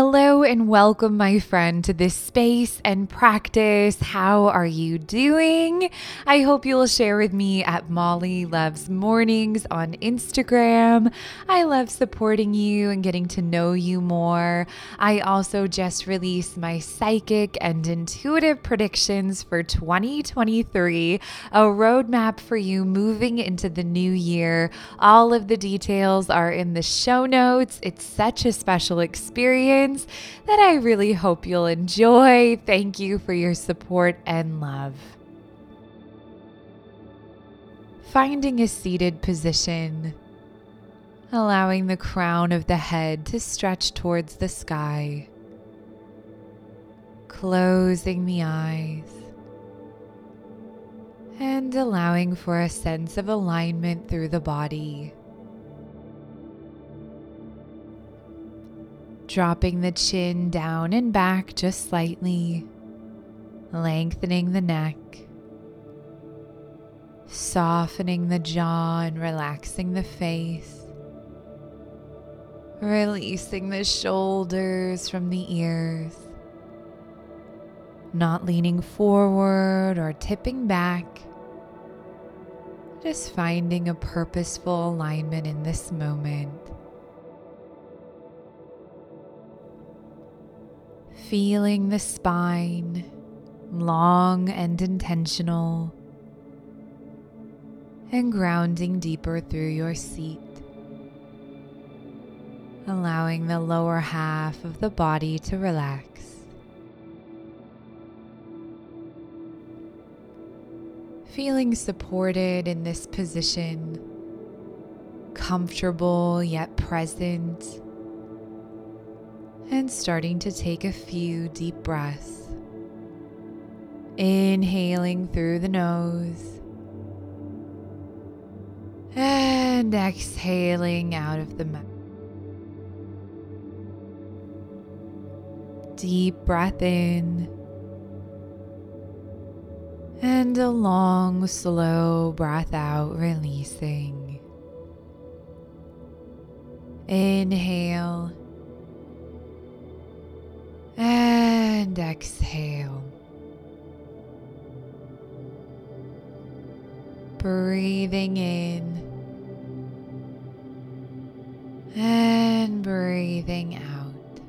Hello and welcome, my friend, to this space and practice. How are you doing? I hope you'll share with me at Molly Loves Mornings on Instagram. I love supporting you and getting to know you more. I also just released my psychic and intuitive predictions for 2023, a roadmap for you moving into the new year. All of the details are in the show notes. It's such a special experience that I really hope you'll enjoy. Thank you for your support and love. Finding a seated position, allowing the crown of the head to stretch towards the sky, closing the eyes, and allowing for a sense of alignment through the body. Dropping the chin down and back just slightly, lengthening the neck, softening the jaw and relaxing the face, releasing the shoulders from the ears, not leaning forward or tipping back. Just finding a purposeful alignment in this moment. Feeling the spine long and intentional, and grounding deeper through your seat, allowing the lower half of the body to relax. Feeling supported in this position, comfortable yet present and starting to take a few deep breaths. Inhaling through the nose and exhaling out of the mouth. Deep breath in and a long, slow breath out, releasing. Inhale and exhale. Breathing in and breathing out.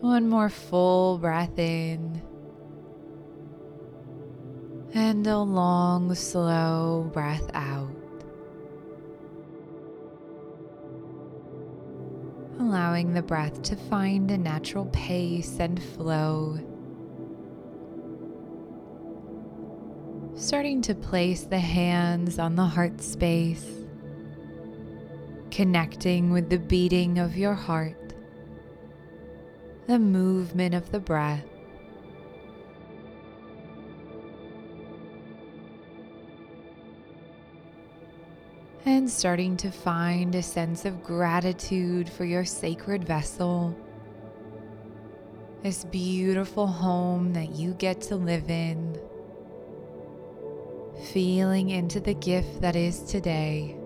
One more full breath in and a long, slow breath out. Allowing the breath to find a natural pace and flow. Starting to place the hands on the heart space, connecting with the beating of your heart, the movement of the breath. And starting to find a sense of gratitude for your sacred vessel, this beautiful home that you get to live in, feeling into the gift that is today,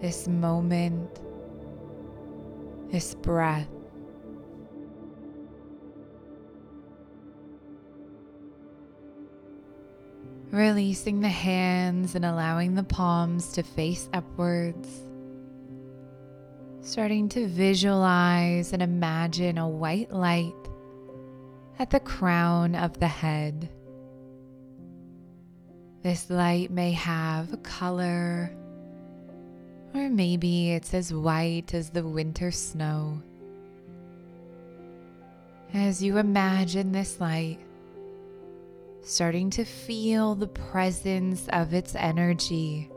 this moment, this breath. Releasing the hands and allowing the palms to face upwards. Starting to visualize and imagine a white light at the crown of the head. This light may have a color, or maybe it's as white as the winter snow. As you imagine this light, starting to feel the presence of its energy,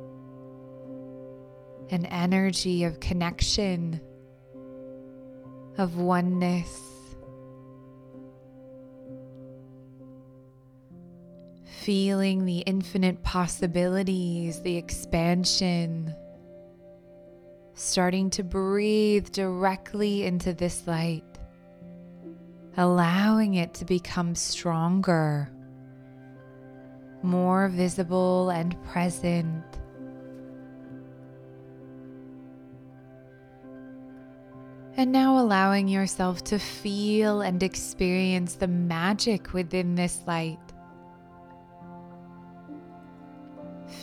an energy of connection, of oneness. Feeling the infinite possibilities, the expansion, starting to breathe directly into this light, allowing it to become stronger more visible and present. And now allowing yourself to feel and experience the magic within this light.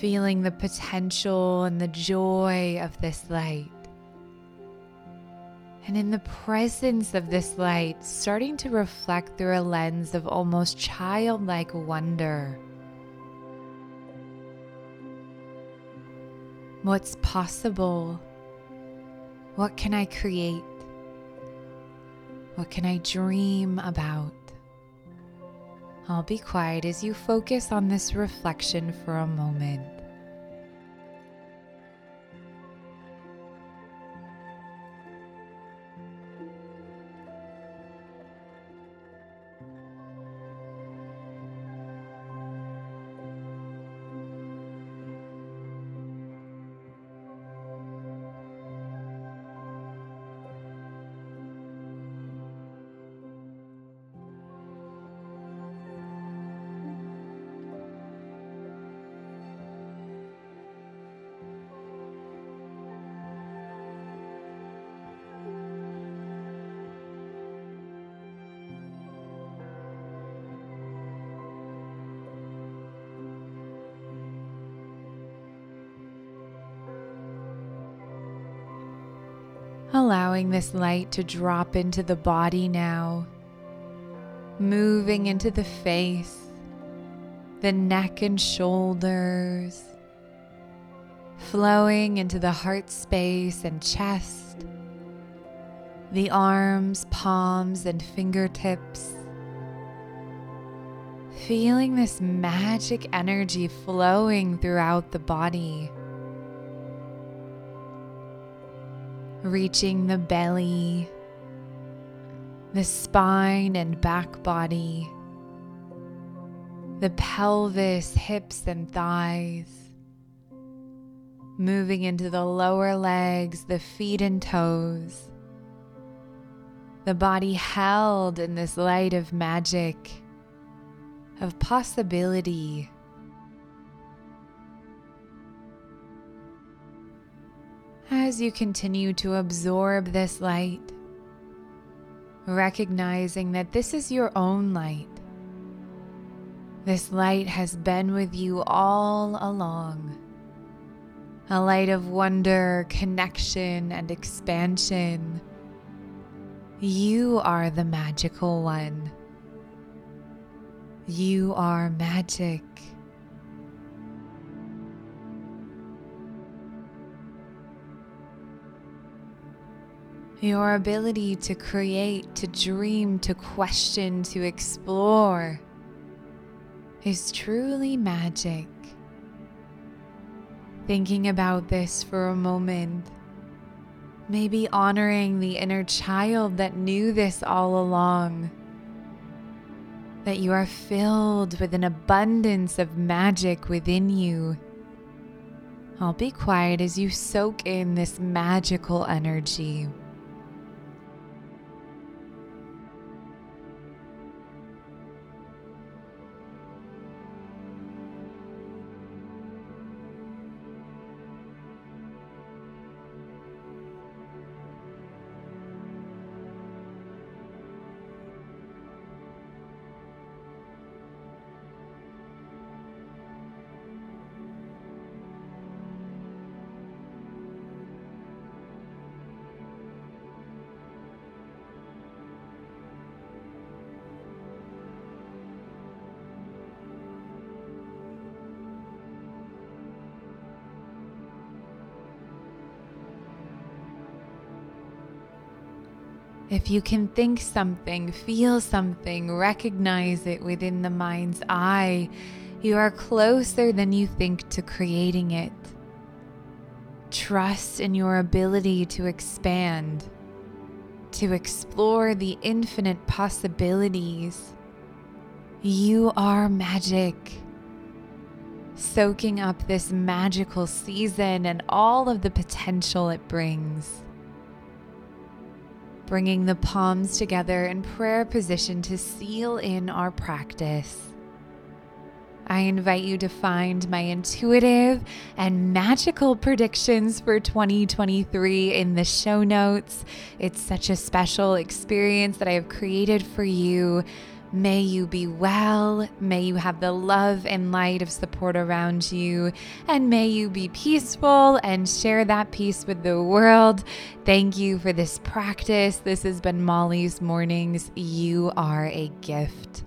Feeling the potential and the joy of this light. And in the presence of this light, starting to reflect through a lens of almost childlike wonder. What's possible? What can I create? What can I dream about? I'll be quiet as you focus on this reflection for a moment. Allowing this light to drop into the body now, moving into the face, the neck and shoulders, flowing into the heart space and chest, the arms, palms, and fingertips. Feeling this magic energy flowing throughout the body. Reaching the belly, the spine and back body, the pelvis, hips, and thighs, moving into the lower legs, the feet and toes, the body held in this light of magic, of possibility as you continue to absorb this light, recognizing that this is your own light. This light has been with you all along. A light of wonder, connection, and expansion. You are the magical one. You are magic. Your ability to create, to dream, to question, to explore is truly magic. Thinking about this for a moment, maybe honoring the inner child that knew this all along. That you are filled with an abundance of magic within you. I'll be quiet as you soak in this magical energy. If you can think something, feel something, recognize it within the mind's eye, you are closer than you think to creating it. Trust in your ability to expand, to explore the infinite possibilities. You are magic. Soaking up this magical season and all of the potential it brings bringing the palms together in prayer position to seal in our practice. I invite you to find my intuitive and magical predictions for 2023 in the show notes. It's such a special experience that I have created for you. May you be well. May you have the love and light of support around you. And may you be peaceful and share that peace with the world. Thank you for this practice. This has been Molly's Mornings. You are a gift.